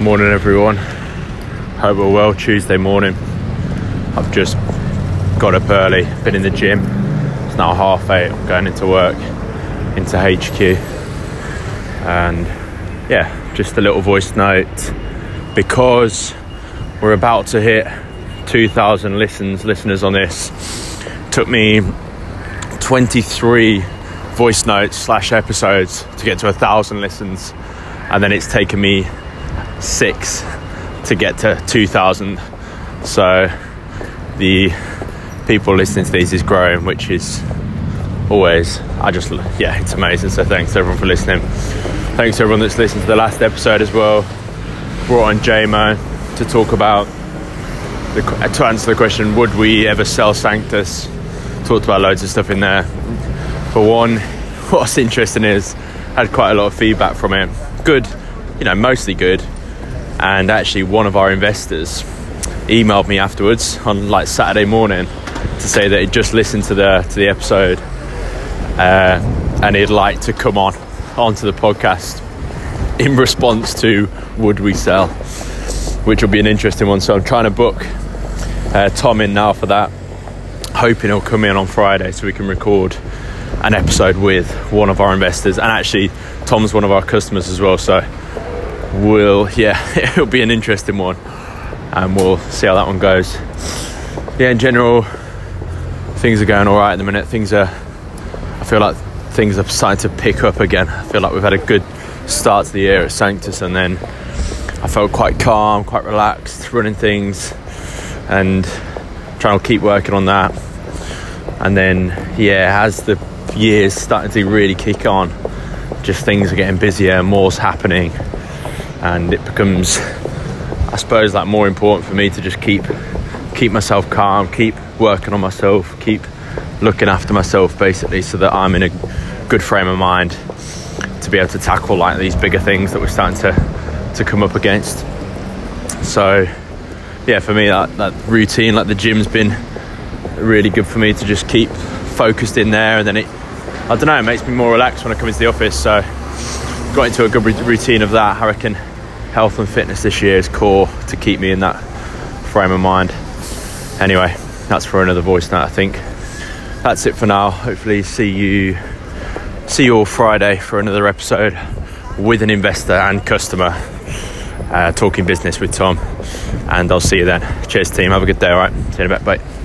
Morning, everyone. Hope we're well. Tuesday morning. I've just got up early, been in the gym. It's now half eight. I'm going into work, into HQ, and yeah, just a little voice note because we're about to hit 2,000 listens, listeners on this. Took me 23 voice notes slash episodes to get to a thousand listens, and then it's taken me six to get to 2,000. So the people listening to these is growing, which is always, I just, yeah, it's amazing. So thanks everyone for listening. Thanks everyone that's listened to the last episode as well. Brought on JMO to talk about, the, to answer the question, would we ever sell Sanctus? Talked about loads of stuff in there. For one, what's interesting is, had quite a lot of feedback from it. Good, you know, mostly good and actually one of our investors emailed me afterwards on like Saturday morning to say that he'd just listened to the to the episode uh, and he'd like to come on onto the podcast in response to would we sell which will be an interesting one. So I'm trying to book uh, Tom in now for that hoping he'll come in on Friday so we can record an episode with one of our investors. And actually Tom's one of our customers as well so will, yeah, it'll be an interesting one, and we'll see how that one goes. Yeah, in general, things are going all right at the minute. Things are, I feel like things are starting to pick up again. I feel like we've had a good start to the year at Sanctus, and then I felt quite calm, quite relaxed, running things, and trying to keep working on that. And then, yeah, as the year's starting to really kick on, just things are getting busier, more's happening and it becomes I suppose like more important for me to just keep keep myself calm, keep working on myself, keep looking after myself basically so that I'm in a good frame of mind to be able to tackle like these bigger things that we're starting to to come up against. So yeah, for me that, that routine, like the gym's been really good for me to just keep focused in there and then it I don't know, it makes me more relaxed when I come into the office. So got into a good routine of that. I reckon health and fitness this year is core to keep me in that frame of mind. Anyway, that's for another voice note. I think that's it for now. Hopefully, see you see you all Friday for another episode with an investor and customer uh, talking business with Tom. And I'll see you then. Cheers, team. Have a good day. All right. See you in a bit. Bye.